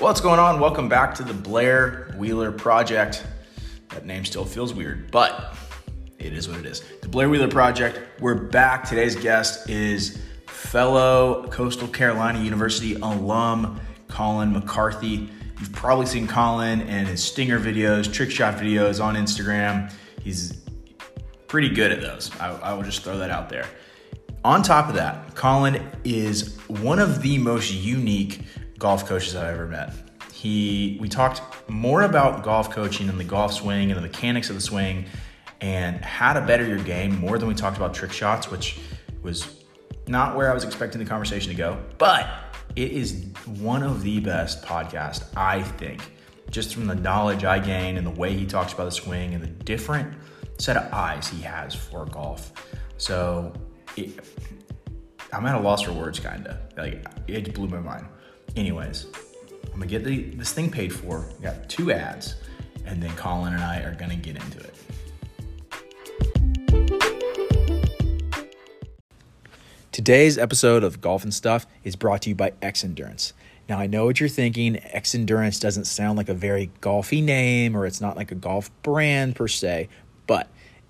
What's going on? Welcome back to the Blair Wheeler Project. That name still feels weird, but it is what it is. The Blair Wheeler Project. We're back. Today's guest is fellow Coastal Carolina University alum Colin McCarthy. You've probably seen Colin and his stinger videos, trick shot videos on Instagram. He's pretty good at those. I, I will just throw that out there. On top of that, Colin is one of the most unique golf coaches I've ever met. He, we talked more about golf coaching and the golf swing and the mechanics of the swing and how to better your game more than we talked about trick shots, which was not where I was expecting the conversation to go. But it is one of the best podcasts, I think, just from the knowledge I gain and the way he talks about the swing and the different set of eyes he has for golf. So it, I'm at a loss for words, kind of. Like, it blew my mind. Anyways, I'm gonna get the, this thing paid for. got two ads, and then Colin and I are gonna get into it. Today's episode of Golf and Stuff is brought to you by Xendurance. Now, I know what you're thinking. Xendurance doesn't sound like a very golfy name or it's not like a golf brand per se, but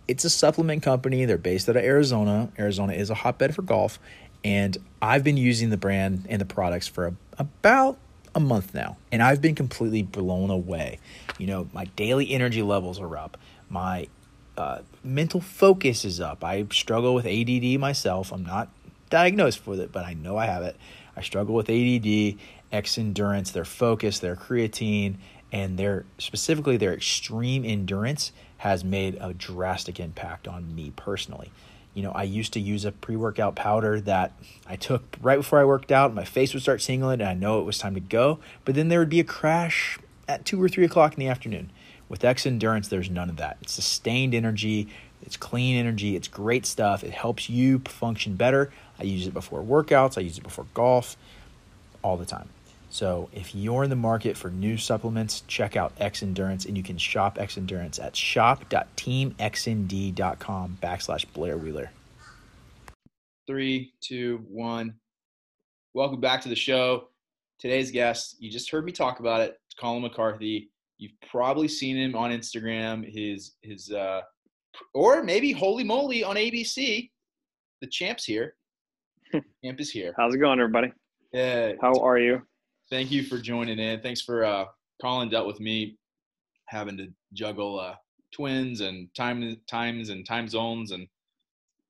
it's a supplement company. They're based out of Arizona. Arizona is a hotbed for golf. And I've been using the brand and the products for a, about a month now. And I've been completely blown away. You know, my daily energy levels are up. My uh, mental focus is up. I struggle with ADD myself. I'm not diagnosed with it, but I know I have it. I struggle with ADD, Xendurance, their focus, their creatine, and their specifically their extreme endurance has made a drastic impact on me personally. You know, I used to use a pre workout powder that I took right before I worked out. My face would start tingling, and I know it was time to go. But then there would be a crash at two or three o'clock in the afternoon. With Xendurance, there's none of that. It's sustained energy, it's clean energy, it's great stuff. It helps you function better. I use it before workouts, I use it before golf, all the time. So if you're in the market for new supplements, check out Xendurance and you can shop Xendurance at shop.teamxnd.com backslash Blair Wheeler. Three, two, one. Welcome back to the show. Today's guest, you just heard me talk about it. It's Colin McCarthy. You've probably seen him on Instagram, his his uh or maybe Holey Moley on ABC. The champ's here. Champ is here. How's it going, everybody? Yeah. How are you? Thank you for joining in. Thanks for uh, calling. Dealt with me having to juggle uh, twins and time times and time zones and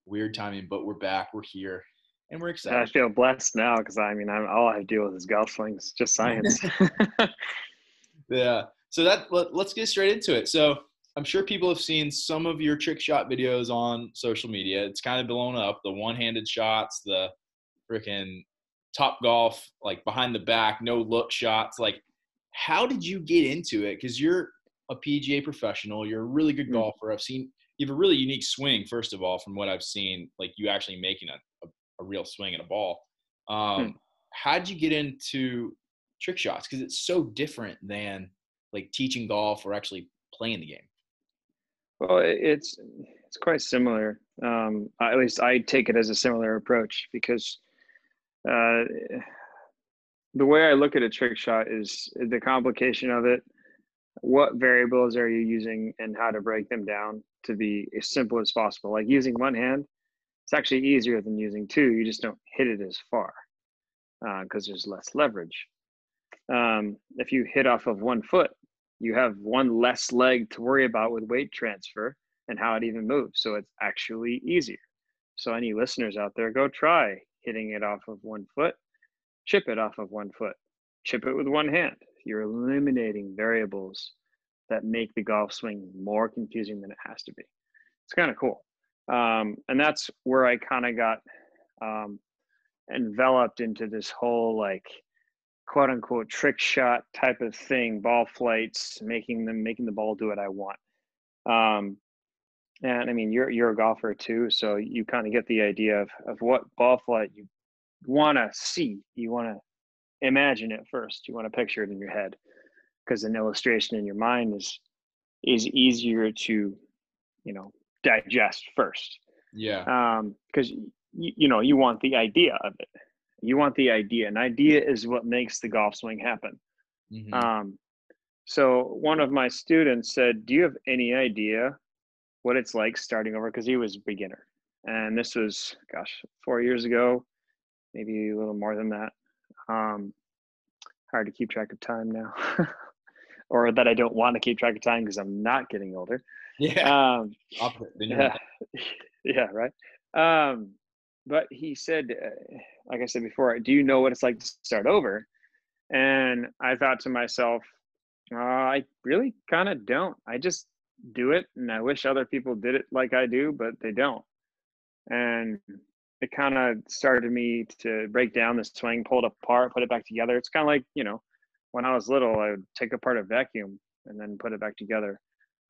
weird timing, but we're back. We're here, and we're excited. I feel blessed now because I mean, I'm all I deal with is golf swings, just science. yeah. So that let, let's get straight into it. So I'm sure people have seen some of your trick shot videos on social media. It's kind of blown up. The one-handed shots, the freaking top golf, like behind the back, no look shots. Like, how did you get into it? Because you're a PGA professional, you're a really good mm-hmm. golfer. I've seen you have a really unique swing, first of all, from what I've seen, like you actually making a, a, a real swing at a ball. Um, hmm. How did you get into trick shots? Because it's so different than like teaching golf or actually playing the game. Well, it's it's quite similar. Um, at least I take it as a similar approach because uh, the way I look at a trick shot is the complication of it. What variables are you using and how to break them down to be as simple as possible? Like using one hand, it's actually easier than using two. You just don't hit it as far because uh, there's less leverage. Um, if you hit off of one foot, you have one less leg to worry about with weight transfer and how it even moves. So it's actually easier. So, any listeners out there, go try hitting it off of one foot, chip it off of one foot, chip it with one hand. You're eliminating variables that make the golf swing more confusing than it has to be. It's kind of cool. Um, and that's where I kind of got um, enveloped into this whole like quote unquote trick shot type of thing, ball flights, making them making the ball do what I want. Um, and I mean, you're you're a golfer too, so you kind of get the idea of of what ball flight you want to see. You want to imagine it first. You want to picture it in your head, because an illustration in your mind is is easier to, you know, digest first. Yeah. Um, because you, you know you want the idea of it. You want the idea. An idea is what makes the golf swing happen. Mhm. Um, so one of my students said, "Do you have any idea what it's like starting over?" Because he was a beginner, and this was, gosh, four years ago, maybe a little more than that. Um, hard to keep track of time now, or that I don't want to keep track of time because I'm not getting older. yeah. Um. Yeah, yeah, right. Um, but he said, uh, like I said before, do you know what it's like to start over? And I thought to myself, uh, I really kind of don't. I just do it, and I wish other people did it like I do, but they don't. And it kind of started me to break down the swing, pull it apart, put it back together. It's kind of like you know, when I was little, I would take apart a vacuum and then put it back together.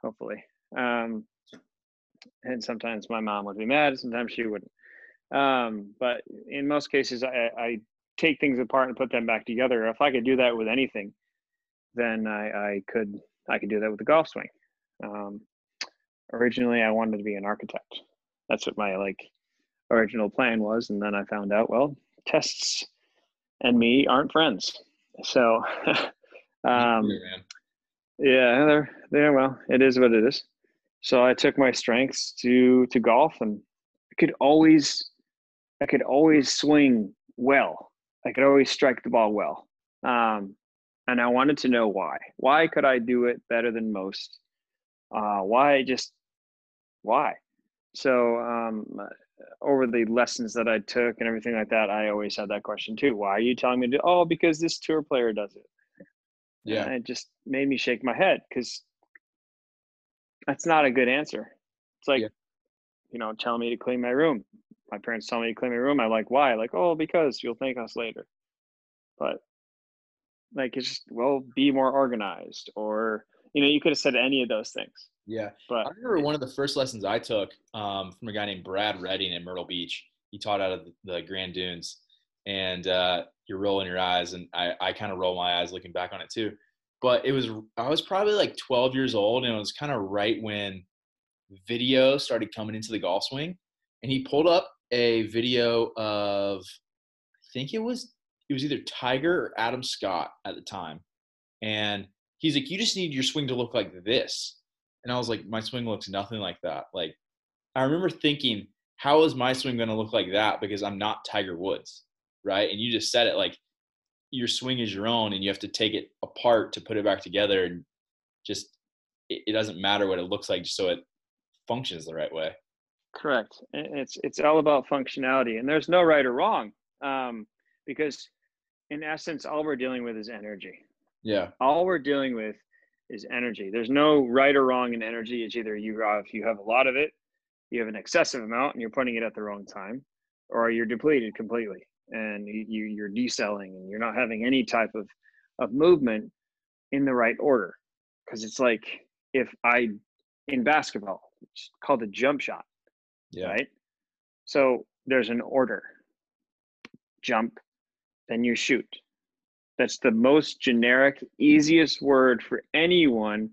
Hopefully. Um, and sometimes my mom would be mad sometimes she wouldn't um, but in most cases I, I take things apart and put them back together if i could do that with anything then i, I could i could do that with the golf swing um, originally i wanted to be an architect that's what my like original plan was and then i found out well tests and me aren't friends so um, Yeah, they're they're well, it is what it is. So I took my strengths to to golf and I could always I could always swing well. I could always strike the ball well. Um, and I wanted to know why. Why could I do it better than most? Uh, why just why? So um, over the lessons that I took and everything like that, I always had that question too. Why are you telling me to? Oh, because this tour player does it. Yeah. And it just made me shake my head because that's not a good answer. It's like, Yeah. you know, telling me to clean my room. My parents tell me to clean my room. I'm like, why? Like, oh, because you'll thank us later. But like, it's just, well, be more organized. Or, you know, you could have said any of those things. Yeah. But I remember one of the first lessons I took um, from a guy named Brad Redding in Myrtle Beach. He taught out of the, Grand Dunes, and uh, you're rolling your eyes, and I, I kind of roll my eyes looking back on it too. But it was I was probably like 12 years old, and it was kind of right when video started coming into the golf swing, and he pulled up a video of I think it was it was either Tiger or Adam Scott at the time, and he's like, you just need your swing to look like this. And I was like, my swing looks nothing like that. Like, I remember thinking, how is my swing going to look like that? Because I'm not Tiger Woods, right? And you just said it like your swing is your own and you have to take it apart to put it back together. And just, it, it doesn't matter what it looks like just so it functions the right way. Correct. It's it's all about functionality, and there's no right or wrong, um, because in essence, all we're dealing with is energy. Yeah. All we're dealing with is energy. There's no right or wrong in energy. It's either you have you have a lot of it, you have an excessive amount, and you're putting it at the wrong time, or you're depleted completely, and you you- you're decelling, and you're not having any type of of movement in the right order. Because it's like if I in basketball, it's called a jump shot Yeah. right? So there's an order jump, then you shoot. That's the most generic, easiest word for anyone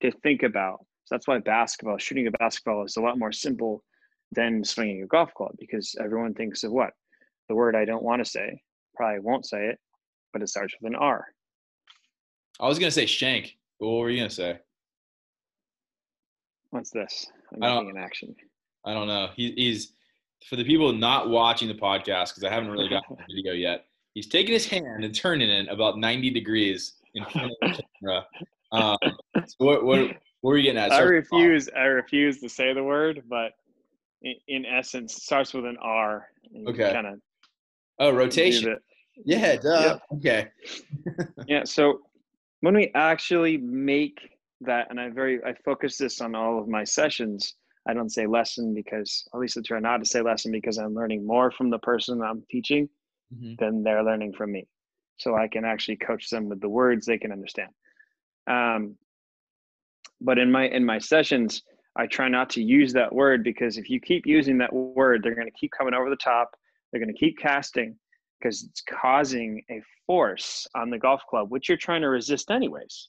to think about. So that's why basketball, shooting a basketball is a lot more simple than swinging a golf club because everyone thinks of what? The word I don't want to say, probably won't say it, but it starts with an R. I was going to say shank, but what were you going to say? What's this? I'm I don't- an action. I don't know. He, he's for the people not watching the podcast because I haven't really gotten the video yet. He's taking his hand and turning it about 90 degrees in front of the camera. Um, so what, what, what were you getting at? I refuse. I refuse to say the word, but in, in essence, it starts with an R. Okay. Kind of Oh, rotation. Yeah, duh. Okay. Yeah. So when we actually make that, and I very I focus this on all of my sessions. I don't say lesson because at least I try not to say lesson because I'm learning more from the person I'm teaching Mhm. than they're learning from me. So I can actually coach them with the words they can understand. Um, but in my in my sessions, I try not to use that word because if you keep using that word, they're going to keep coming over the top. They're going to keep casting because it's causing a force on the golf club, which you're trying to resist anyways,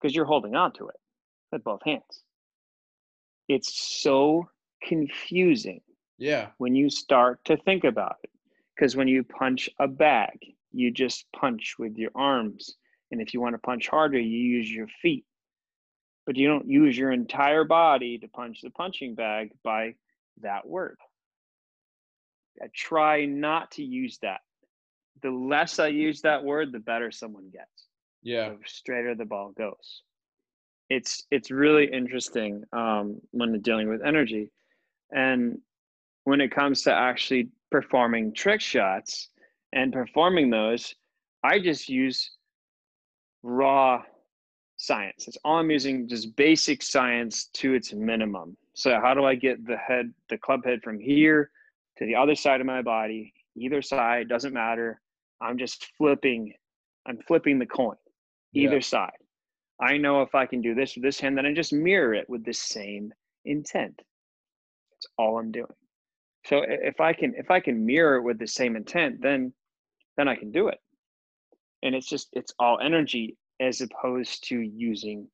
because you're holding on to it with both hands. It's so confusing Yeah. when you start to think about it. Because when you punch a bag, you just punch with your arms And if you want to punch harder, you use your feet. But you don't use your entire body to punch the punching bag by that word. I try not to use that. The less I use that word, the better someone gets. Yeah. The straighter the ball goes. It's it's really interesting um, when dealing with energy, and when it comes to actually performing trick shots and performing those, I just use raw science. It's all I'm using just basic science to its minimum. So how do I get the head, the club head from here to the other side of my body? Either side doesn't matter. I'm just flipping. I'm flipping the coin, either yeah. side. I know if I can do this with this hand, then I just mirror it with the same intent. That's all I'm doing. So if I can if I can mirror it with the same intent, then then I can do it. And it's just it's all energy as opposed to using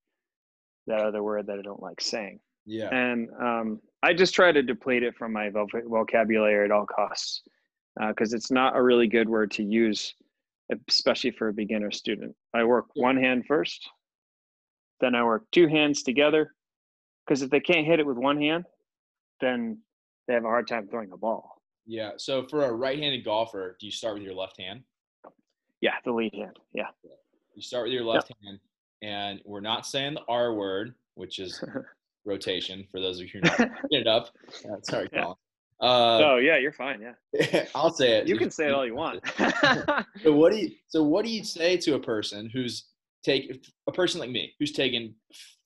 that other word that I don't like saying. Yeah. And um, I just try to deplete it from my vocabulary at all costs because uh, it's not a really good word to use, especially for a beginner student. I work one hand first, then I work two hands together because if they can't hit it with one hand, then they have a hard time throwing a ball. Yeah. So for a right-handed golfer, do you start with your left hand? Yeah, the lead hand. Yeah. You start with your left hand, and we're not saying the R word, which is rotation. For those of you who are not it up, uh, sorry. Colin. Uh, oh yeah, you're fine. Yeah, I'll say it. You can say it all you want. so what do you? So what do you say to a person who's take a person like me who's taken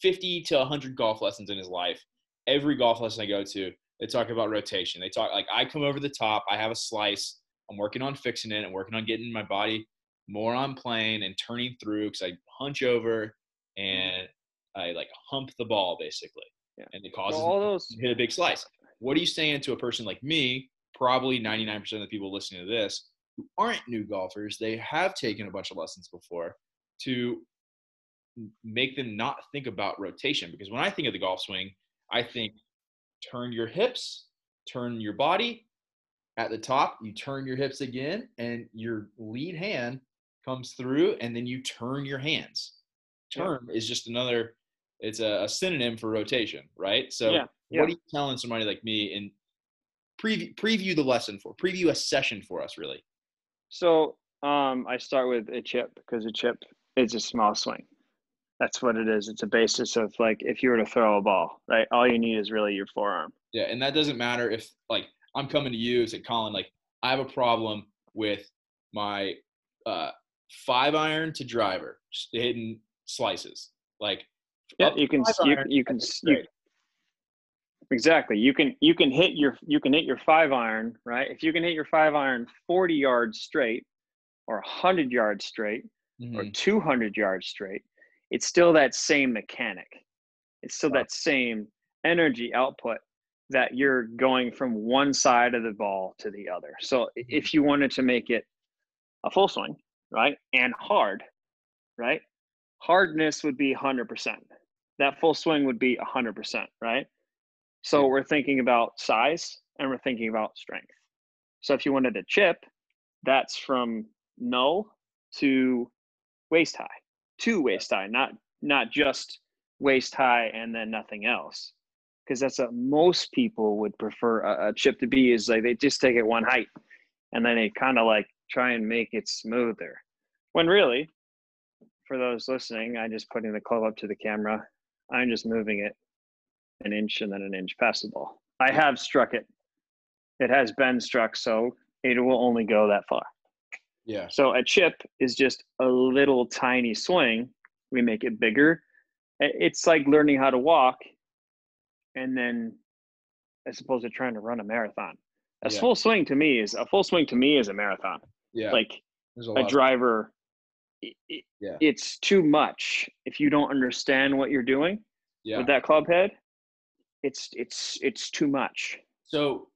50 to 100 golf lessons in his life? Every golf lesson I go to, they talk about rotation. They talk like I come over the top. I have a slice. I'm working on fixing it. I'm working on getting my body more on plane and turning through because I hunch over and I like hump the ball basically, yeah. and it causes all those hit a big slice. What are you saying to a person like me? Probably 99% of the people listening to this who aren't new golfers, they have taken a bunch of lessons before to make them not think about rotation. Because when I think of the golf swing, I think turn your hips, turn your body. At the top, you turn your hips again, and your lead hand comes through, and then you turn your hands. Turn yeah. is just another. It's a, a, synonym for rotation, right? So, yeah. Yeah. what are you telling somebody like me and preview preview the lesson for preview a session for us, really? So, um, I start with a chip because a chip is a small swing. That's what it is. It's a basis of like if you were to throw a ball, right? All you need is really your forearm. Yeah, and that doesn't matter if like I'm coming to you, say Colin, like I have a problem with my uh, five iron to driver hitting slices. Like yeah, you can you, you can you, exactly you can you can hit your you can hit your five iron right. If you can hit your five iron forty yards straight, or hundred yards straight, mm-hmm. or two hundred yards straight, it's still that same mechanic. It's still wow. that same energy output that you're going from one side of the ball to the other. So mm-hmm. if you wanted to make it a full swing, right? And hard, right? Hardness would be 100%. That full swing would be 100%, right? So we're thinking about size and we're thinking about strength. So if you wanted a chip, that's from null to waist high, to waist high, not not just waist high and then nothing else. Because that's what most people would prefer a, a chip to be is like they just take it one height and then they kind of like try and make it smoother. When really, for those listening, I'm just putting the club up to the camera. I'm just moving it an inch and then an inch past the ball. I have struck it. It has been struck, so it will only go that far. Yeah. So a chip is just a little tiny swing. We make it bigger. It's like learning how to walk, and then as opposed to trying to run a marathon. A yeah. full swing to me is a full swing to me is a marathon. Yeah. Like a, a driver it, yeah. it's too much if you don't understand what you're doing yeah. with that club head it's it's it's too much so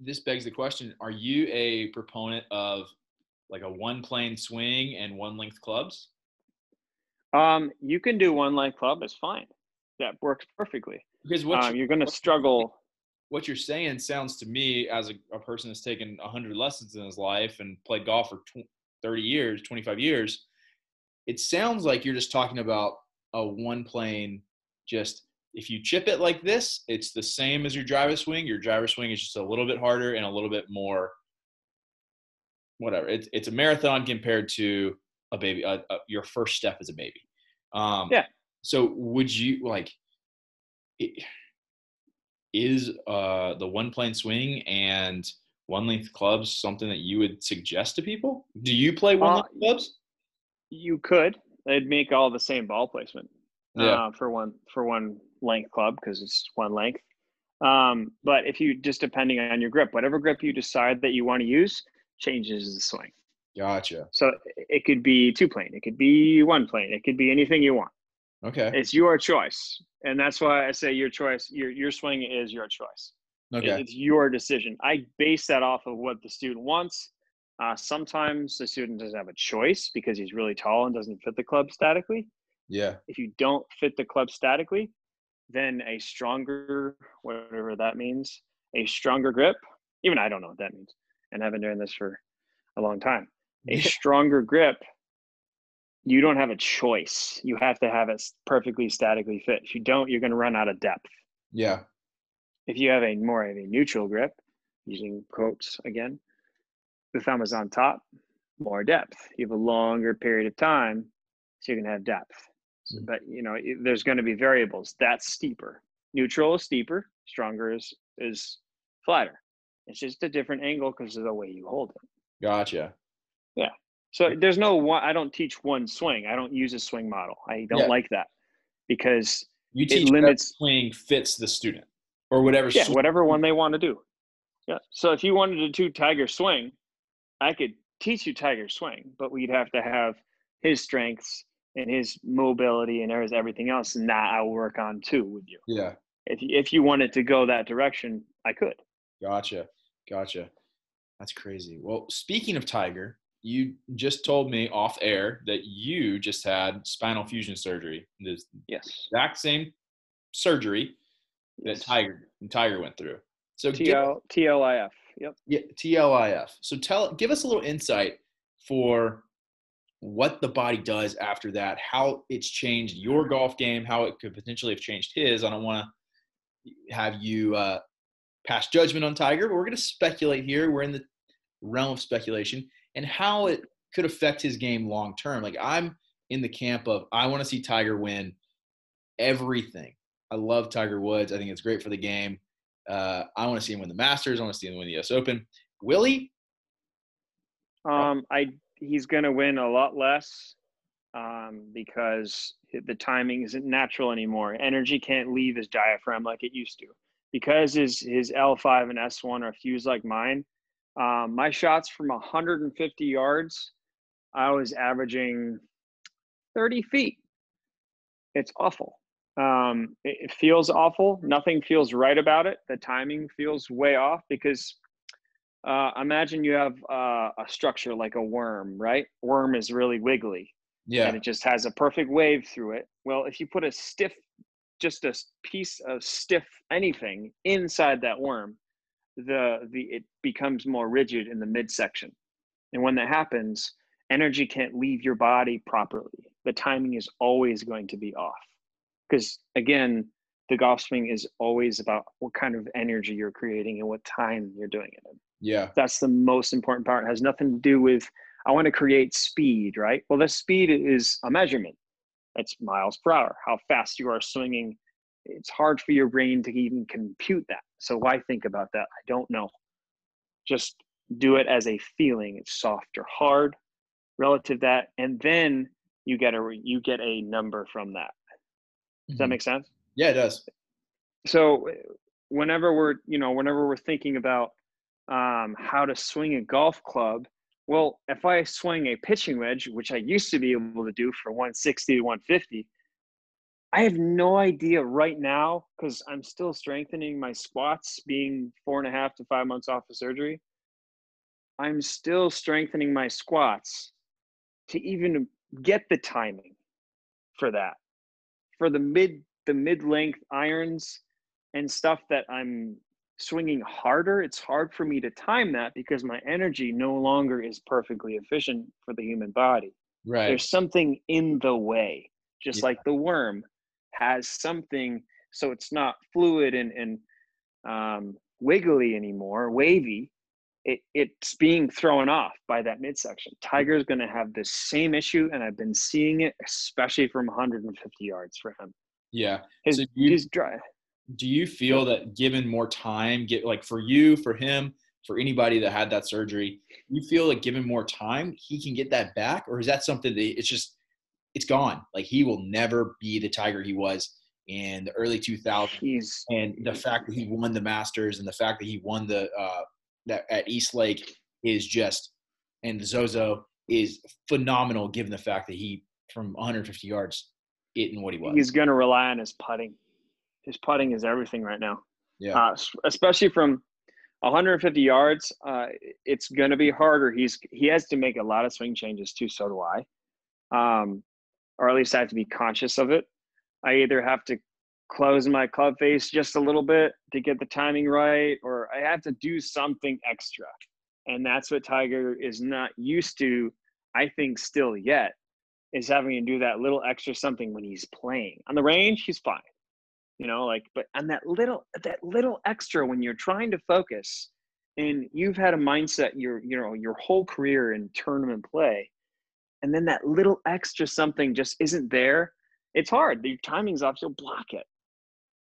this begs the question are you a proponent of like a one plane swing and one length clubs? Um you can do one length club it's fine. That works perfectly. Because what um, you're going to struggle what you're saying sounds to me as a, a person that's taken 100 lessons in his life and played golf for 30 years, 25 years, it sounds like you're just talking about a one plane just if you chip it like this it's the same as your driver swing your driver swing is just a little bit harder and a little bit more whatever it's, it's a marathon compared to a baby uh, uh, your first step as a baby um, Yeah. so would you like it, is uh, the one plane swing and one length clubs something that you would suggest to people do you play one Uh, length clubs You could. They'd make all the same ball placement Yeah. uh, for one for one length club because it's one length. Um, but if you just depending on your grip, whatever grip you decide that you want to use changes the swing. gotcha So it could be two plane, it could be one plane, it could be anything you want. okay It's your choice, and that's why I say your choice. Your your swing is your choice. Okay It's your decision. I base that off of what the student wants. Uh, sometimes the student doesn't have a choice because he's really tall and doesn't fit the club statically. yeah If you don't fit the club statically, then a stronger, whatever that means, a stronger grip. Even I don't know what that means, and I've been doing this for a long time. A stronger grip, you don't have a choice. You have to have it perfectly statically fit. If you don't, you're going to run out of depth yeah if you have a more of a neutral grip, using quotes again, the thumb is on top, more depth. You have a longer period of time, so you can have depth. So- Mm. But you know, it- there's going to be variables. That's steeper. Neutral is steeper. Stronger is is flatter. It's just a different angle because of the way you hold it. gotcha Yeah. So there's no one. I don't teach one swing. I don't use a swing model. I don't Yeah. like that because You It teach whatever limits- swing fits the student or whatever. yeah, swing- whatever one they want to do. Yeah. So if you wanted to do Tiger swing, I could teach you Tiger swing, but we'd have to have his strengths and his mobility and there's everything else, and that I'll work on too with you. Yeah, If if you wanted to go that direction, I could. gotcha, gotcha. That's crazy. Well, speaking of Tiger, you just told me off air that you just had spinal fusion surgery. The Yes. exact same surgery that yes. Tiger Tiger went through. So give, TL, TLIF. Yep. yeah, TLIF. So tell give us a little insight for what the body does after that, how it's changed your golf game, how it could potentially have changed his. I don't want to have you uh, pass judgment on Tiger, but we're going to speculate here. We're in the realm of speculation and how it could affect his game long term. Like I'm in the camp of I want to see Tiger win everything. I love Tiger Woods. I think it's great for the game. Uh, I want to see him win the Masters. I want to see him win the U.S. Open. Will he? Um, I he's going to win a lot less um, because the timing isn't natural anymore. Energy can't leave his diaphragm like it used to because his his L5 and S1 are fused like mine. Um, my shots from 150 yards, I was averaging 30 feet. It's awful. Um, it, it feels awful. Nothing feels right about it. The timing feels way off because uh, imagine you have uh, a structure like a worm, right? Worm is really wiggly Yeah. and it just has a perfect wave through it. Well, if you put a stiff, just a piece of stiff anything inside that worm, the the it becomes more rigid in the midsection, and when that happens, energy can't leave your body properly. The timing is always going to be off, because again, the golf swing is always about what kind of energy you're creating and what time you're doing it in Yeah. that's the most important part. It has nothing to do with I want to create speed, right? Well, the speed is a measurement. It's miles per hour, how fast you are swinging. It's hard for your brain to even compute that. So why think about that? I don't know. Just do it as a feeling. It's soft or hard relative to that, and then you get a you get a number from that. Does that Mhm. make sense? Yeah, it does. so whenever we're you know whenever we're thinking about um, how to swing a golf club well if i swing a pitching wedge which i used to be able to do for 160 to 150 i have no idea right now because i'm still strengthening my squats being four and a half to five months off of surgery. I'm still strengthening my squats to even get the timing for that. For the mid the mid length irons and stuff that I'm swinging harder, it's hard for me to time that because my energy no longer is perfectly efficient for the human body. Right. There's something in the way, just Yeah. like the worm has something, so it's not fluid and and um, wiggly anymore, wavy. It, it's being thrown off by that midsection. Tiger's going to have the same issue, and I've been seeing it, especially from 150 yards for him. yeah. His, So you- his dry. Do you feel that given more time, get like for you, for him, for anybody that had that surgery, you feel like given more time, he can get that back, or is that something that it's just it's gone? Like he will never be the Tiger he was in the early 2000s. He's and the fact that he won the Masters and the fact that he won the uh, that at East Lake is just and the Zozo is phenomenal given the fact that he from 150 yards it and what he was. he's going to rely on his putting. His putting is everything right now. yeah, uh, especially from 150 yards. Uh, it's going to be harder. He's he has to make a lot of swing changes too. So do I, um, or at least I have to be conscious of it. I either have to close my club face just a little bit to get the timing right, or I have to do something extra, and that's what Tiger is not used to. I think still yet is having to do that little extra something when he's playing on the range. He's fine you know like but and that little that little extra when you're trying to focus and you've had a mindset your you know your whole career in tournament play and then that little extra something just isn't there it's hard. Your timing's off you'll block it.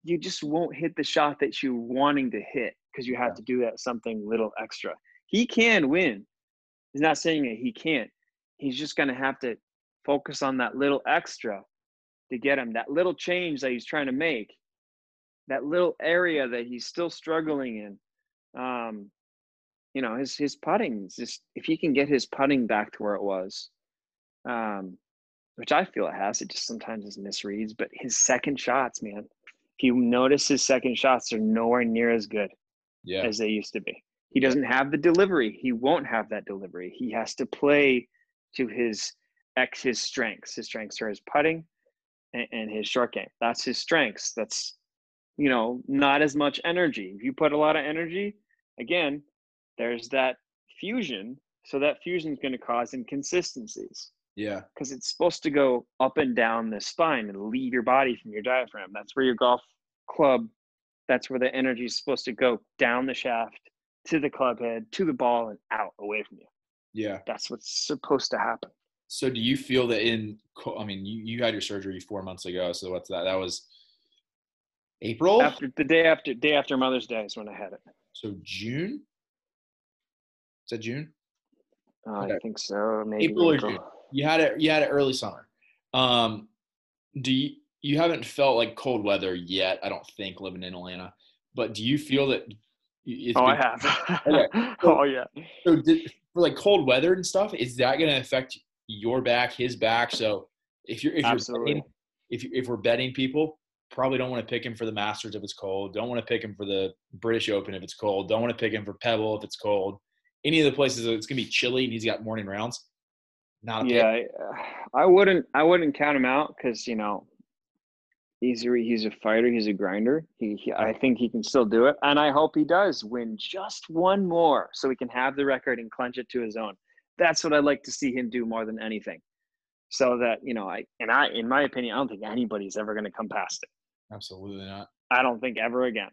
You just won't hit the shot that you're wanting to hit because you have to do that something little extra. He can win. He's not saying that he can't. He's just going to have to focus on that little extra to get him that little change that he's trying to make that little area that he's still struggling in um you know his his putting is just if he can get his putting back to where it was um which i feel it has it just sometimes is misreads but his second shots man if you notice his second shots are nowhere near as good yeah, as they used to be. He doesn't have the delivery. He won't have that delivery. He has to play to his ex his strengths. His strengths are his putting and, and his short game. That's his strengths. That's you know not as much energy. If you put a lot of energy, again, there's that fusion. So that fusion is going to cause inconsistencies yeah, because it's supposed to go up and down the spine and leave your body from your diaphragm. That's where your golf club, that's where the energy is supposed to go down the shaft to the club head, to the ball, and out away from you. yeah. That's what's supposed to happen. So do you feel that in? co- I mean, you you had your surgery four months ago. So what's that? That was April. After the day after day after Mother's Day is when I had it. So June. Is that June? Uh, Okay. I think so. Maybe April or April. June. You had it. You had it early summer. Um, do you? You haven't felt like cold weather yet. I don't think living in Atlanta. But do you feel that? It's Oh, I have. Okay. oh yeah. So did, for like cold weather and stuff, is that going to affect your back, his back? So if you're if Absolutely. you're betting, if you, if we're betting people, probably don't want to pick him for the Masters if it's cold. Don't want to pick him for the British Open if it's cold. Don't want to pick him for Pebble if it's cold. Any of the places that it's going to be chilly and he's got morning rounds. Not pick. Yeah, I, I wouldn't. I wouldn't count him out because you know he's a, he's a fighter. He's a grinder. He, he, I think he can still do it, and I hope he does win just one more, so he can have the record and clench it to his own. That's what I'd like to see him do more than anything. So that you know, I and I, in my opinion, I don't think anybody's ever going to come past it. Absolutely not. I don't think ever again.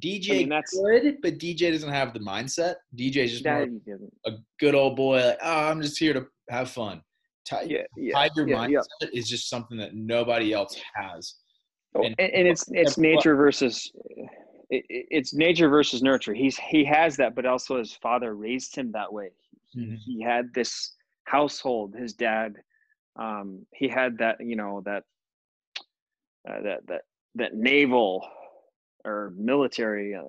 DJ I mean, that's- good, but DJ doesn't have the mindset. DJ's just more That he didn't. a good old boy. Like, oh, I'm just here to have fun. Ti- Yeah, yeah, Tiger yeah, yeah. mindset is just something that nobody else has. Oh, And- and, and it's it's nature versus it- it's nature versus nurture. He's he has that, but also his father raised him that way. He, Mhm. he had this household. His dad, um, he had that you know that uh, that that that naval or military. Uh,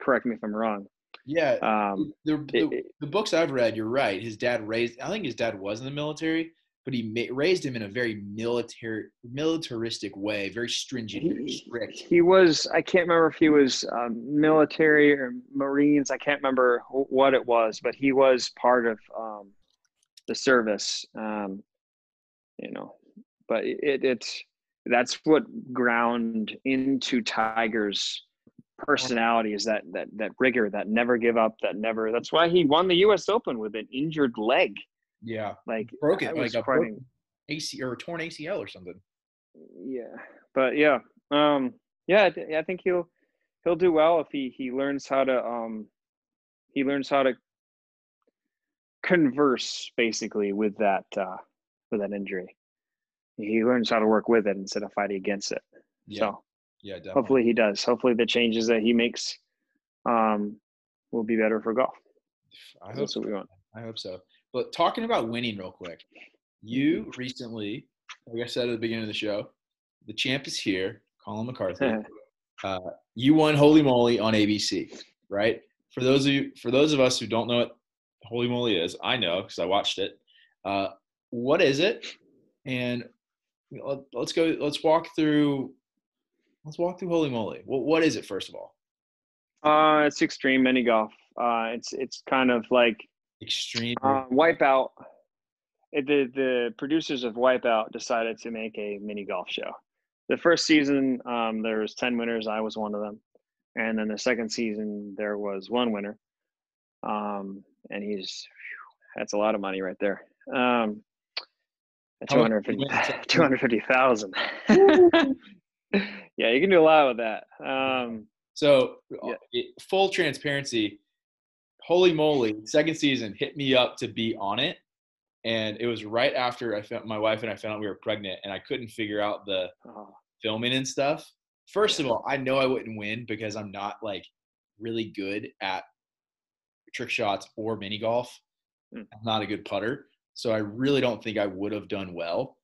correct me if I'm wrong. Yeah, Um, the, the, it- the books I've read, you're right. His dad raised. I think his dad was in the military, but he ma- raised him in a very military, militaristic way, very stringent, very he, strict. he was i can't remember if he was um, military or marines i can't remember what it was but he was part of um, the service um, you know but it, it's that's what ground into tiger's personality is that that that rigor that never give up that never that's why he won the us open with an injured leg Yeah. Like Broke it, I like a broken AC or torn ACL or something. yeah but yeah um yeah I, th- i think he'll he'll do well if he he learns how to um he learns how to converse basically with that uh with that injury he learns how to work with it instead of fighting against it Yeah. so Yeah, definitely. hopefully he does hopefully the changes that he makes um will be better for golf I hope that's what we want I hope so. But talking about winning real quick, you recently, like I said at the beginning of the show, the champ is here, Colin McCarthy. uh, you won Holey Moley on ABC, right? For those of you, for those of us who don't know what Holey Moley is, I know because I watched it. Uh, what is it? And let- let's go. Let's walk through. Let's walk through Holey Moley. What what is it first of all? uh it's extreme mini golf uh it's it's kind of like Extreme. Uh, Wipeout. The the producers of Wipeout decided to make a mini golf show. The first season, um, there was ten winners. I was one of them, and then the second season there was one winner. Um, and he's phew, that's a lot of money right there. Um, How much did you 250 win in the second season? 250,000. yeah, you can do a lot with that. Um, So, Yeah. full transparency, Holey Moley, second season hit me up to be on it. And it was right after I found my wife and I found out we were pregnant and I couldn't figure out the oh, filming and stuff. First of all, I know I wouldn't win because I'm not like really good at trick shots or mini golf. Hmm. I'm not a good putter. So I really don't think I would have done well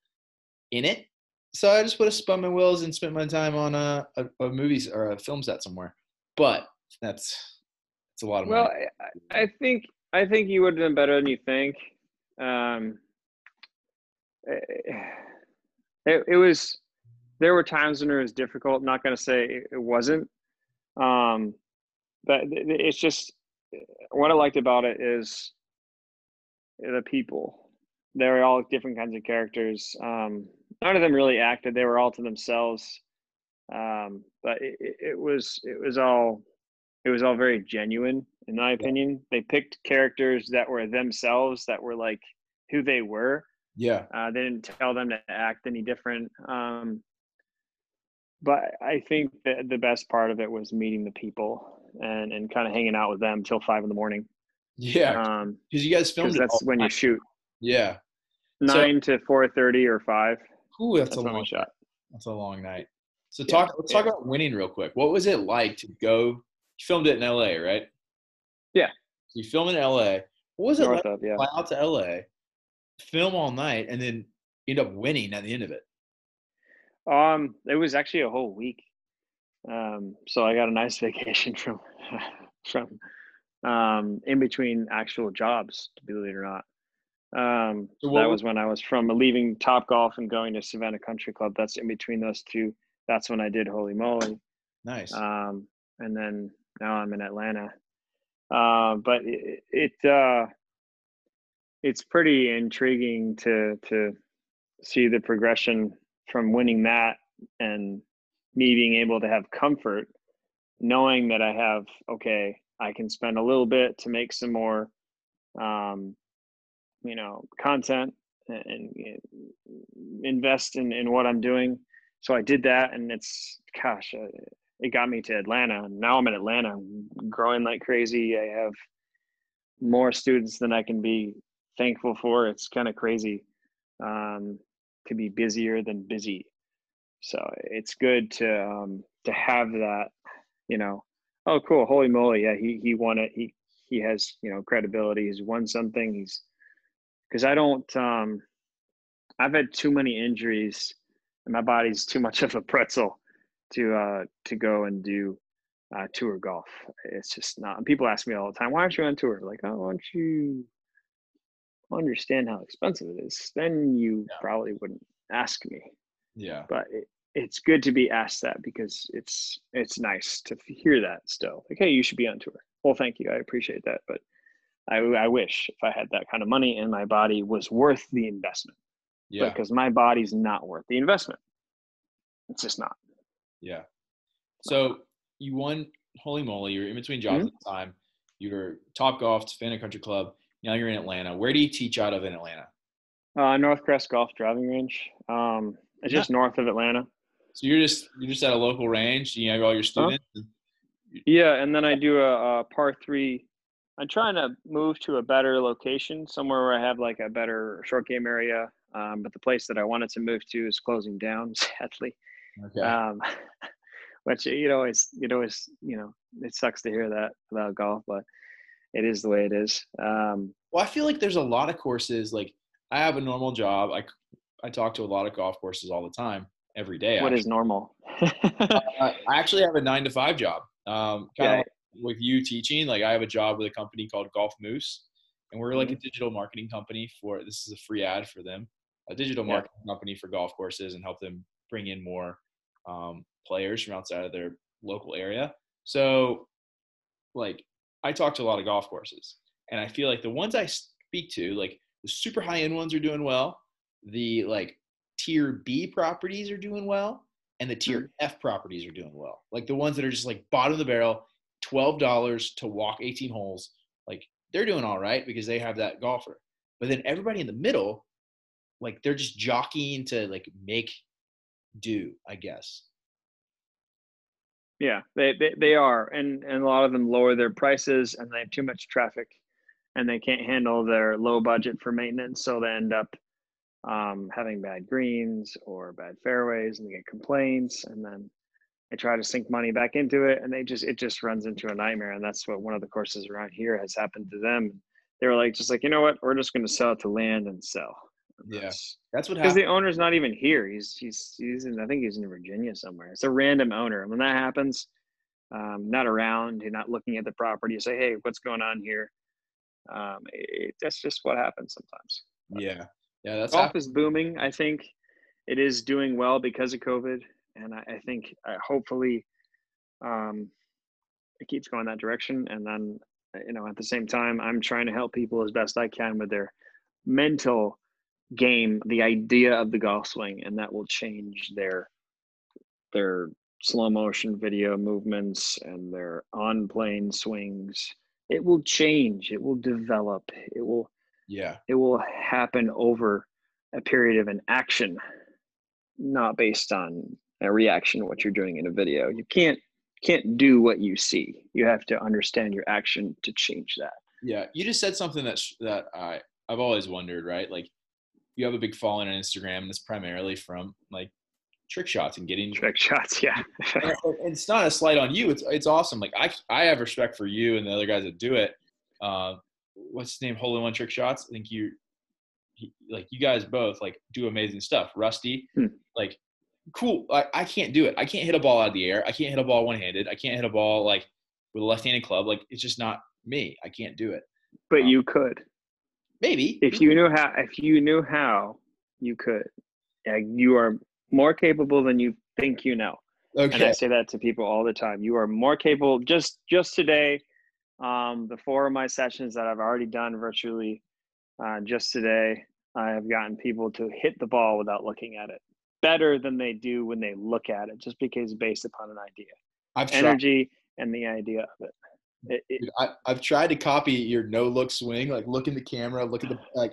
in it. So I just would have spun my wheels and spent my time on a, a, a movie or a film set somewhere. But that's that's a lot of well, money. I, I think I think you would have done better than you think. Um, it, it was there were times when it was difficult. not going to say it, wasn't, um, but it's just what I liked about it is the people. They were all different kinds of characters. Um, none of them really acted; they were all to themselves. Um, but it, it was it was all it was all very genuine in my opinion they picked characters that were themselves that were like who they were yeah. uh, they didn't tell them to act any different um, but i think that the best part of it was meeting the people and, and kind of hanging out with them till five in the morning Yeah. um Because you guys filmed it. that's when you shoot Yeah. So- nine to 4.30 or 5 Ooh, that's, that's a long shot That's a long night. So Yeah, talk. let's talk about winning real quick. What was it like to go? You filmed it in L.A., right? Yeah. So you film in L.A. What was it north like of yeah fly out to L.A., film all night, and then end up winning at the end of it? Um, it was actually a whole week. Um, so I got a nice vacation from from um in between actual jobs, to believe it or not. Um, So that was- was when I was from leaving Top Golf and going to Savannah Country Club. That's in between those two. That's when I did Holey Moley. Nice. Um, and then now I'm in Atlanta. Uh, but it, it uh, it's pretty intriguing to to see the progression from winning that and me being able to have comfort knowing that I have okay, I can spend a little bit to make some more um, you know content and, and invest in, in what I'm doing. So I did that, and it's gosh, it got me to Atlanta. Now I'm in Atlanta, growing like crazy. I have more students than I can be thankful for. It's kind of crazy um, to be busier than busy. So it's good to um, to have that. You know, oh cool, Holey Moley, yeah, he he won it. He he has you know credibility. He's won something. He's because I don't. Um, I've had too many injuries, and my body's too much of a pretzel to uh, to go and do uh, tour golf. It's just not. And people ask me all the time, "Why aren't you on tour?" Like, oh, why don't you understand how expensive it is? Then you Yeah. probably wouldn't ask me. yeah. But it, it's good to be asked that because it's it's nice to hear that still. Like, hey, you should be on tour. Well, thank you. I appreciate that, but I, I wish if I had that kind of money and my body was worth the investment Yeah. because my body's not worth the investment. It's just not. Yeah. So you won Holey Moley. you're in between jobs Mhm. at the time. You were Top Golf, Savannah Country Club. Now you're in Atlanta. Where do you teach out of in Atlanta? Uh, Northcrest Golf Driving Range. Um, it's just north of Atlanta. So you're just you're just at a local range. You have all your students. Yeah, and then I do a, a par three. I'm trying to move to a better location, somewhere where I have like a better short game area. Um, but the place that I wanted to move to is closing down, sadly. Okay. Um, which you know, always, you know, always, you know, it sucks to hear that about golf, but it is the way it is. Um, well, I feel like there's a lot of courses. Like I have a normal job. I I talk to a lot of golf courses all the time, every day. What actually. is normal? uh, I actually have a nine to five job. Um, kind of like with you teaching. Like I have a job with a company called Golf Moose, and we're like a digital marketing company for. This is a free ad for them, a digital Yeah. marketing company for golf courses, and help them bring in more um, players from outside of their local area. So, like, I talk to a lot of golf courses, and I feel like the ones I speak to, like the super high end ones, are doing well. The like tier B properties are doing well, and the tier F properties are doing well. Like the ones that are just like bottom of the barrel, twelve dollars to walk eighteen holes. Like they're doing all right because they have that golfer. But then everybody in the middle, like they're just jockeying to like make do, I guess. Yeah, they, they they are, and and a lot of them lower their prices, and they have too much traffic, and they can't handle their low budget for maintenance, so they end up um, having bad greens or bad fairways, and they get complaints, and then they try to sink money back into it, and they just it just runs into a nightmare, and that's what one of the courses around here has happened to them. They were like, just like you know what, we're just going to sell it to land and sell. Yeah. that's- That's what because the owner's not even here. He's he's he's in I think he's in Virginia somewhere. It's a random owner. When that happens, um, not around, you're not looking at the property. You say, hey, what's going on here? Um, it, that's just what happens sometimes. Yeah. Yeah, that's Golf happened. is booming. I think it is doing well because of COVID, and I, I think uh, hopefully um, it keeps going that direction. And then you know at the same time, I'm trying to help people as best I can with their mental game, the idea of the golf swing, and that will change their their slow motion video movements and their on plane swings. It will change. It will develop. It will Yeah. it will happen over a period of an action, not based on a reaction to what you're doing in a video. You can't can't do what you see. You have to understand your action to change that. Yeah, you just said something that's that I I've always wondered, right? Like you have a big following on Instagram, and it's primarily from like trick shots and getting. Trick shots, yeah. and it's not a slight on you. It's it's awesome. Like I I have respect for you and the other guys that do it. Uh, what's his name? Hole in one trick shots. I think you, he, like you guys both like do amazing stuff. Rusty, Hmm. like cool. I, I can't do it. I can't hit a ball out of the air. I can't hit a ball one handed. I can't hit a ball like with a left handed club. Like it's just not me. I can't do it. but you could. Maybe If you knew how if you knew how, you could. Yeah, you are more capable than you think you know. Okay. and I say that to people all the time. You are more capable. Just just today, um, the four of my sessions that I've already done virtually, uh, just today, I have gotten people to hit the ball without looking at it better than they do when they look at it, just because based upon an idea, I've tried. energy, and the idea of it. It- it- I, I've tried to copy your no look swing, like look in the camera, look at the like.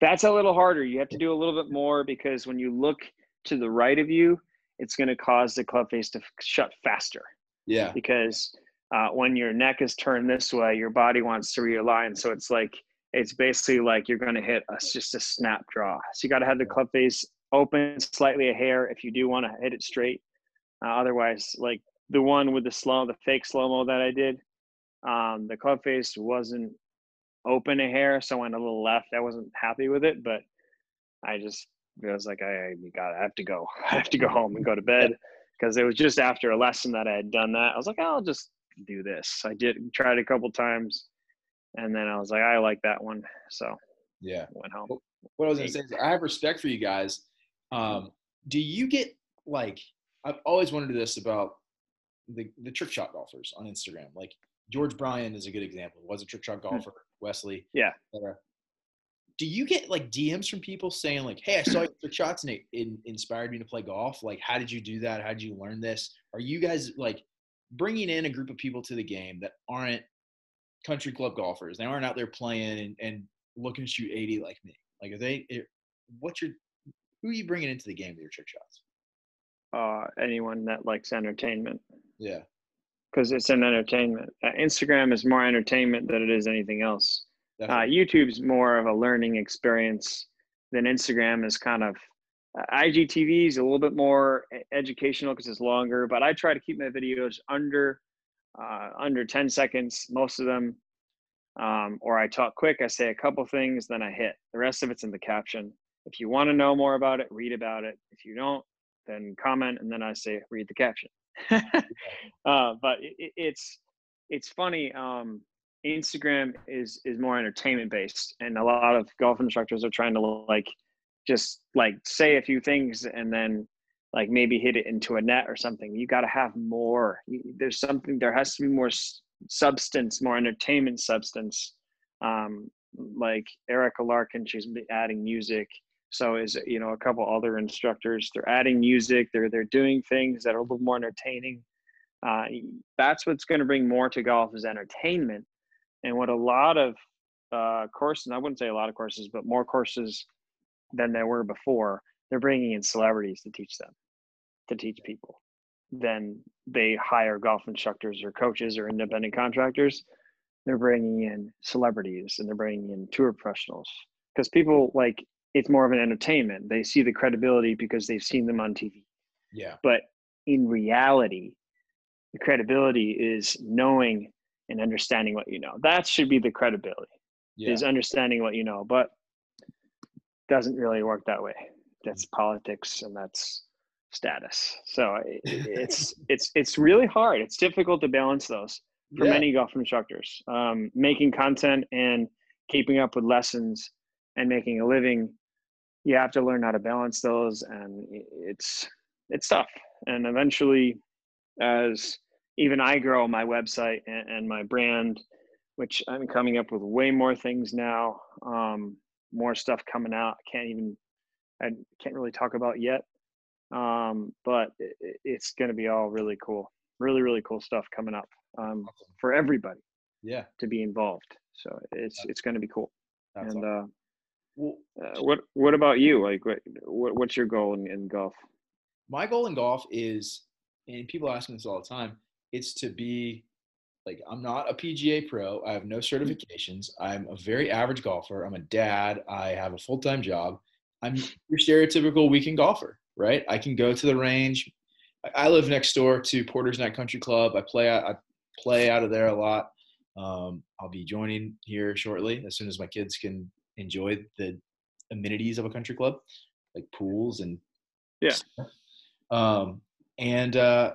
that's a little harder. You have to do a little bit more because when you look to the right of you, it's going to cause the club face to f- shut faster. Yeah, because uh, when your neck is turned this way, your body wants to realign. So it's like it's basically like you're going to hit a, just a snap draw. So you got to have the club face open slightly a hair if you do want to hit it straight. Uh, otherwise, like the one with the slow, the fake slow mo that I did, um, the club face wasn't open a hair, so I went a little left. I wasn't happy with it, but I just I was like, I, I got, I have to go. I have to go home and go to bed because it was just after a lesson that I had done that. I was like, I'll just do this. I did try it a couple times, and then I was like, I like that one, so yeah. Went home. What I was gonna say is, I have respect for you guys. Um, do you get like? I've always wondered this about the the trick shot golfers on Instagram. Like George Bryan is a good example. Was a trick shot golfer. Wesley. Yeah. Do you get like DMs from people saying like, "Hey, I saw your trick shots and it, it inspired me to play golf. Like, how did you do that? How did you learn this? Are you guys like bringing in a group of people to the game that aren't country club golfers. They aren't out there playing and, and looking to shoot 80 like me. Like, are they? It, what's your? Who are you bringing into the game with your trick shots? Uh, anyone that likes entertainment. Yeah. Because it's an entertainment. Uh, Instagram is more entertainment than it is anything else. Uh, YouTube's more of a learning experience than Instagram is kind of. Uh, IGTV is a little bit more educational because it's longer, but I try to keep my videos under uh, under 10 seconds, most of them. Um, or I talk quick, I say a couple things, then I hit. The rest of it's in the caption. If you want to know more about it, read about it. If you don't, then comment, and then I say read the caption. uh, but it, it's it's funny. Um, Instagram is is more entertainment based, and a lot of golf instructors are trying to like just like say a few things and then like maybe hit it into a net or something. You got to have more. There's something. There has to be more substance, more entertainment substance. Um, like Erika Larkin, she's adding music. So is you know a couple other instructors. They're adding music. They're they're doing things that are a little more entertaining. Uh, that's what's going to bring more to golf is entertainment. And what a lot of uh, courses, and I wouldn't say a lot of courses, but more courses than there were before, they're bringing in celebrities to teach them, to teach people. Then they hire golf instructors or coaches or independent contractors. They're bringing in celebrities and they're bringing in tour professionals because people like it's more of an entertainment. They see the credibility because they've seen them on TV. Yeah. But in reality, the credibility is knowing and understanding what you know. That should be the credibility. Yeah. Is understanding what you know, but doesn't really work that way. That's politics and that's status. So it's it's it's really hard. It's difficult to balance those for yeah. many golf instructors. Um, making content and keeping up with lessons and making a living, you have to learn how to balance those, and it's it's tough. And eventually, as even I grow my website and, and my brand, which I'm coming up with way more things now, um, more stuff coming out. I can't even I can't really talk about yet um, but it, it's going to be all really cool really really cool stuff coming up um, awesome. for everybody yeah to be involved so it's That's, it's going to be cool and awesome. uh, uh, what what about you like what, what what's your goal in, in golf my goal in golf is and people ask me this all the time it's to be like i'm not a pga pro i have no mm. certifications i'm a very average golfer i'm a dad i have a full-time job i'm your stereotypical weekend golfer right? I can go to the range. I live next door to Porter's Neck Country Club. I play I play out of there a lot. Um, I'll be joining here shortly as soon as my kids can enjoy the amenities of a country club, like pools and yeah. Um, and uh,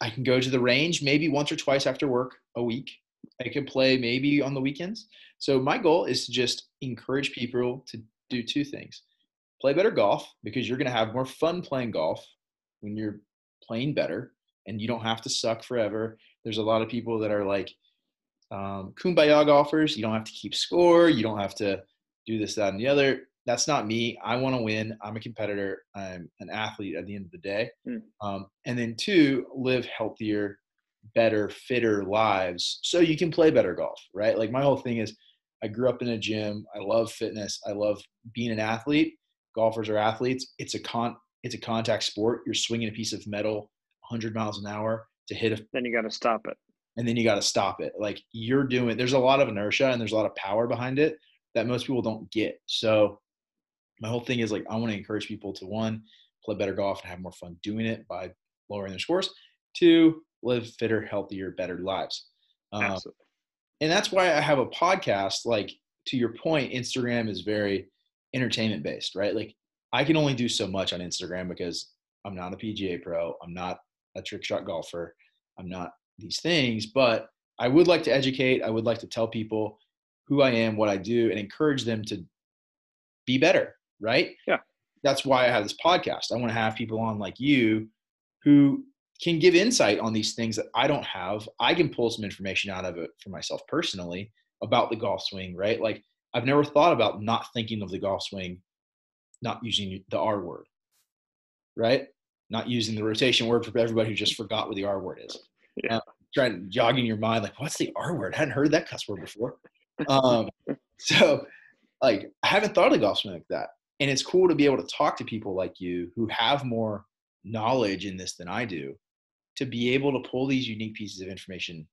I can go to the range maybe once or twice after work a week. I can play maybe on the weekends. So my goal is to just encourage people to do two things play better golf because you're going to have more fun playing golf when you're playing better and you don't have to suck forever. There's a lot of people that are like um, kumbaya golfers. You don't have to keep score. You don't have to do this, that, and the other. That's not me. I want to win. I'm a competitor. I'm an athlete at the end of the day. Mm. Um, and then two, live healthier, better, fitter lives so you can play better golf, right? Like my whole thing is I grew up in a gym. I love fitness. I love being an athlete golfers are athletes, it's a con it's a contact sport. You're swinging a piece of metal 100 miles an hour to hit a. Then you got to stop it. And then you got to stop it. Like you're doing. There's a lot of inertia and there's a lot of power behind it that most people don't get. So my whole thing is like I want to encourage people to one play better golf and have more fun doing it by lowering their scores. Two, live fitter, healthier, better lives. Um, Absolutely. And that's why I have a podcast. Like to your point, Instagram is very entertainment based, right? Like I can only do so much on Instagram because I'm not a PGA pro, I'm not a trick shot golfer, I'm not these things, but I would like to educate, I would like to tell people who I am, what I do, and encourage them to be better, right? Yeah. That's why I have this podcast. I want to have people on like you who can give insight on these things that I don't have. I can pull some information out of it for myself personally about the golf swing, right? Like I've never thought about not thinking of the golf swing, not using the R word, right? Not using the rotation word for everybody who just forgot what the R word is. Yeah. Uh, trying jogging your mind like what's the R word? I hadn't heard that cuss word before. Um, so like I haven't thought of golf swing like that. And it's cool to be able to talk to people like you who have more knowledge in this than I do, to be able to pull these unique pieces of information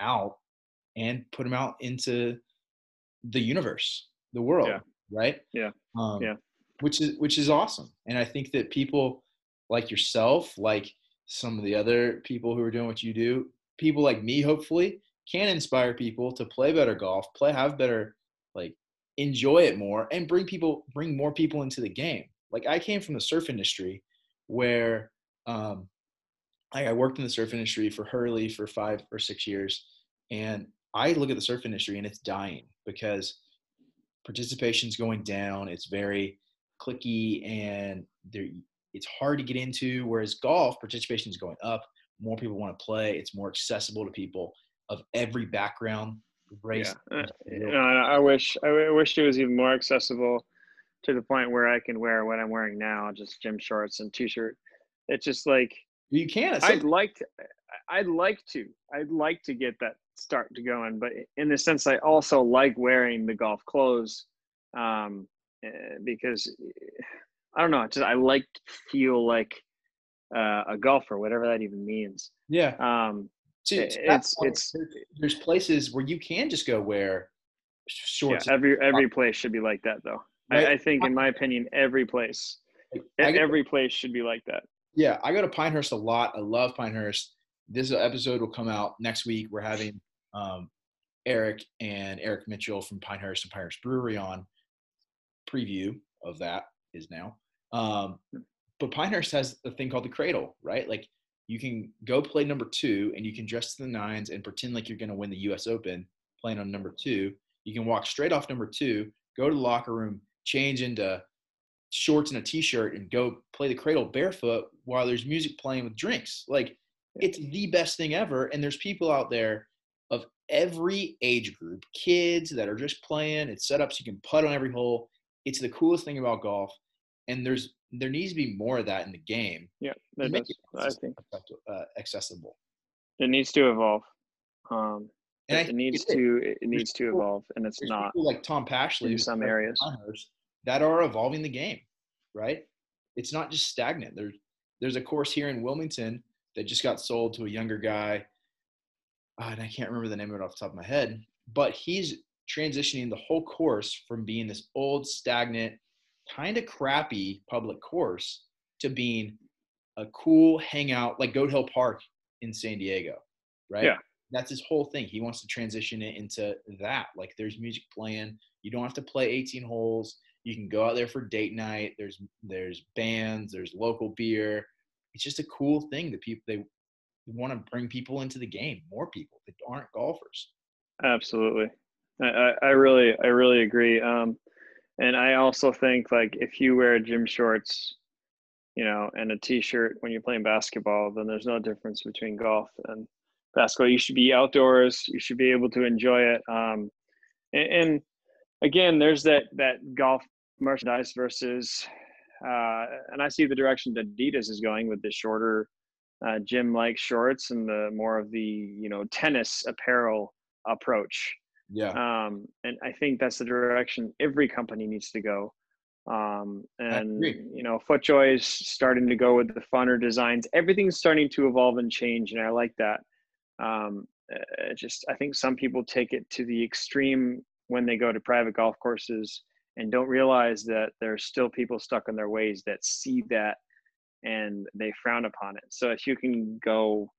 out and put them out into the universe, the world, Yeah. right? Yeah. Um, Yeah. Which is which is awesome, and I think that people like yourself, like some of the other people who are doing what you do, people like me, hopefully, can inspire people to play better golf, play have better, like enjoy it more, and bring people bring more people into the game. Like I came from the surf industry, where um, I, worked in the surf industry for Hurley for five or six years, and I look at the surf industry and it's dying because participation's going down. It's very clicky and there it's hard to get into. Whereas golf participation is going up. More people want to play. It's more accessible to people of every background, race. Yeah. Uh, you know, I wish I wish it was even more accessible to the point where I can wear what I'm wearing now, just gym shorts and t-shirt. It's just like You can. I'd like to, I'd like to, I'd like to get that start to going, but in the sense, I also like wearing the golf clothes, um, eh, because I don't know, just I like to feel like uh, a golfer, whatever that even means. yeah. Um, To- to it's point, it's there's- places where you can just go wear yeah, shorts. every every place should be like that, though. Right. I, I think, in my opinion, every place, go- every place should be like that. Yeah, I go to Pinehurst a lot. I love Pinehurst. This episode will come out next week. We're having um, Eric and Eric Mitchell from Pinehurst and Pinehurst Brewery on. Preview of that is now. Um, but Pinehurst has a thing called the Cradle, right? Like you can go play number two and you can dress to the nines and pretend like you're going to win the U.S. Open playing on number two. You can walk straight off number two, go to the locker room, change into shorts and a t-shirt and go play the cradle barefoot while there's music playing with drinks like it's the best thing ever and there's people out there of every age group kids that are just playing it's set up so you can putt on every hole it's the coolest thing about golf and there's there needs to be more of that in the game Yeah, that does. it I think uh, accessible it needs to evolve. Um, and I it needs it to it needs to evolve, and it's not. like Tom Pashley in some areas. That are evolving the game, right? It's not just stagnant. There's there's a course here in Wilmington that just got sold to a younger guy, uh, and I can't remember the name of it off the top of my head, but he's transitioning the whole course from being this old, stagnant, kind of crappy public course to being a cool hangout like Goat Hill Park in San Diego, right? Yeah. That's his whole thing. He wants to transition it into that. Like there's music playing. You don't have to play 18 holes. You can go out there for date night. There's there's bands. There's local beer. It's just a cool thing that people they want to bring people into the game. More people that aren't golfers. Absolutely, I, I, I really I really agree. Um, and I also think like if you wear gym shorts, you know, and a t-shirt when you're playing basketball, then there's no difference between golf and basketball. You should be outdoors. You should be able to enjoy it. Um, and, and again, there's that that golf merchandise versus, uh, and I see the direction that Adidas is going with the shorter uh, gym-like shorts and the more of the you know tennis apparel approach. Yeah. Um, and I think that's the direction every company needs to go. Um, and you know, FootJoy is starting to go with the funner designs. Everything's starting to evolve and change, and I like that. Um, uh, just I think some people take it to the extreme when they go to private golf courses and don't realize that there's still people stuck in their ways that see that and they frown upon it. So if you can go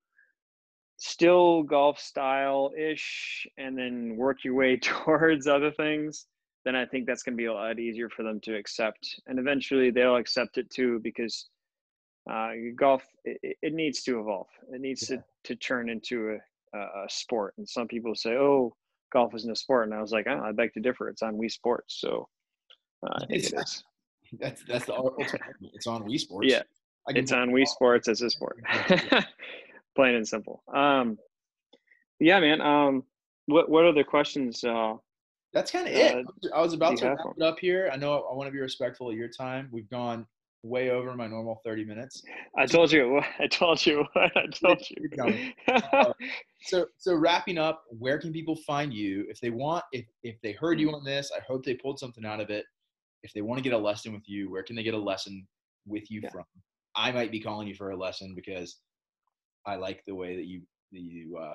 still golf style ish and then work your way towards other things, then I think that's going to be a lot easier for them to accept. And eventually they'll accept it too because uh, golf, it, it needs to evolve. It needs Yeah. to, to turn into a, a, sport. And some people say, oh, golf isn't a sport. And I was like, oh, I beg to differ. It's on Wii Sports. So uh, I think it is. That's that's the It's on Wii Sports. Yeah, It's on. Wii Sports as a sport. Plain and simple. Um, yeah, man. Um, what what other questions? Uh, That's kind of Uh, it. I was about to wrap it up here. I know I want to be respectful of your time. We've gone way over my normal 30 minutes. I told you. I told you. I told you. so so wrapping up, where can people find you if they want? If if they heard you on this, I hope they pulled something out of it. If they want to get a lesson with you, where can they get a lesson with you yeah. from? I might be calling you for a lesson because I like the way that you that you uh,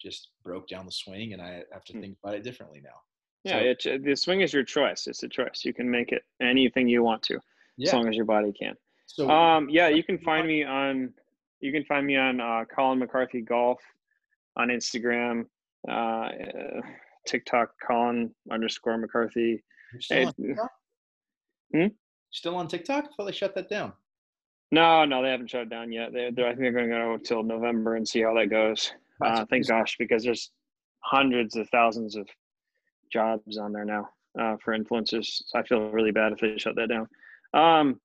just broke down the swing, and I have to hmm. think about it differently now. Yeah, so, it, the swing is your choice. It's a choice. You can make it anything you want to, yeah. as long as your body can. So, um, yeah, you can find me on you can find me on uh, Colin McCarthy Golf on Instagram, uh, TikTok, Colin underscore McCarthy. Still, on TikTok? Hmm? still on TikTok? I thought they shut that down. No, no, they haven't shut it down yet. They, I think they're going to go till November and see how that goes. Uh, thank gosh, because there's hundreds of thousands of jobs on there now uh, for influencers. So I feel really bad if they shut that down. Um,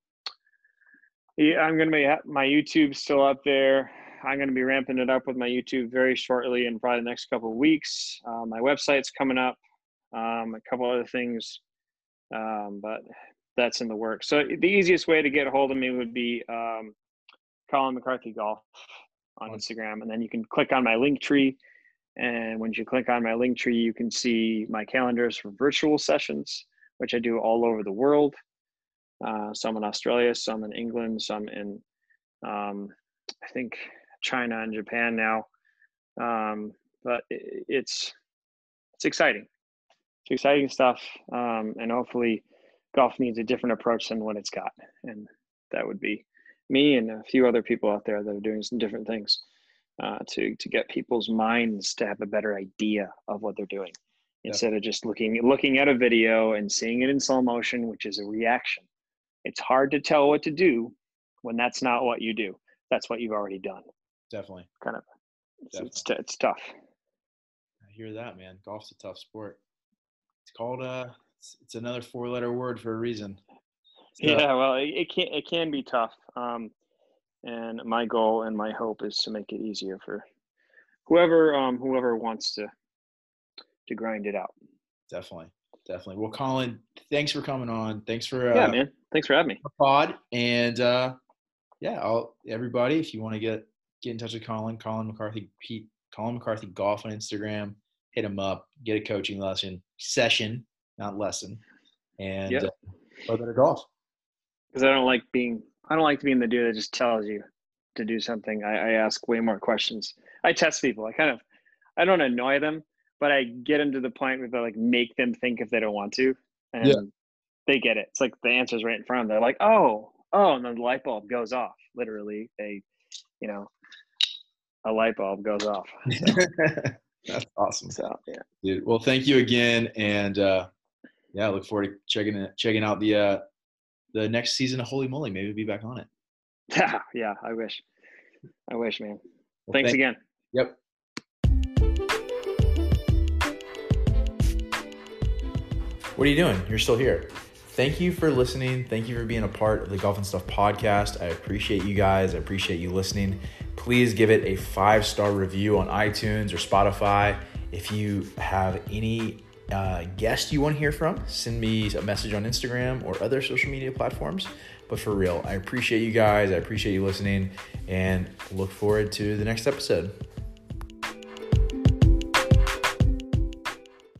yeah, I'm going to be my YouTube still up there. I'm going to be ramping it up with my YouTube very shortly in probably the next couple of weeks. Uh, my website's coming up, um, a couple other things, um, but that's in the works. So the easiest way to get a hold of me would be um, Colin McCarthy Golf on Instagram, and then you can click on my link tree. And once you click on my link tree, you can see my calendars for virtual sessions, which I do all over the world. Uh, some in Australia, some in England, some in um, I think China and Japan now. Um, but it, it's it's exciting. It's exciting stuff, um, and hopefully, golf needs a different approach than what it's got, and that would be me and a few other people out there that are doing some different things uh, to to get people's minds to have a better idea of what they're doing instead of just looking looking at a video and seeing it in slow motion, which is a reaction. It's hard to tell what to do when that's not what you do. That's what you've already done. Definitely. Kind of. It's, it's, it's tough. I hear that, man. Golf's a tough sport. It's called uh it's, it's another four letter word for a reason. Yeah, well, it, it, can it can be tough. Um, and my goal and my hope is to make it easier for whoever um, whoever wants to to grind it out. Definitely, definitely. Well, Colin, thanks for coming on. Thanks for uh, yeah, man. Thanks for having me. Pod and uh, yeah, I'll everybody if you want to get get in touch with Colin, Colin McCarthy, Pete, Colin McCarthy Golf on Instagram. Hit him up, get a coaching lesson session, not lesson, and yep. uh, play better golf because I don't like being I don't like to being the dude that just tells you to do something. I, I ask way more questions. I test people. I kind of I don't annoy them, but I get them to the point where they like make them think if they don't want to, and yeah. they get it. It's like the answer's right in front of them. They're like, oh, oh, and then the light bulb goes off. Literally, they, you know, a light bulb goes off. So. That's awesome. So yeah, dude. Well, thank you again, and uh, yeah, I look forward to checking it, checking out the uh, the next season of Holey Moley. Maybe we'll be back on it. Yeah, yeah. I wish. I wish, man. Well, Thanks thank, again. Yep. What are you doing? You're still here. Thank you for listening. Thank you for being a part of the Golf and Stuff podcast. I appreciate you guys. I appreciate you listening. Please give it a five star review on iTunes or Spotify. If you have any uh, guest you want to hear from, send me a message on Instagram or other social media platforms. But for real, I appreciate you guys. I appreciate you listening and look forward to the next episode.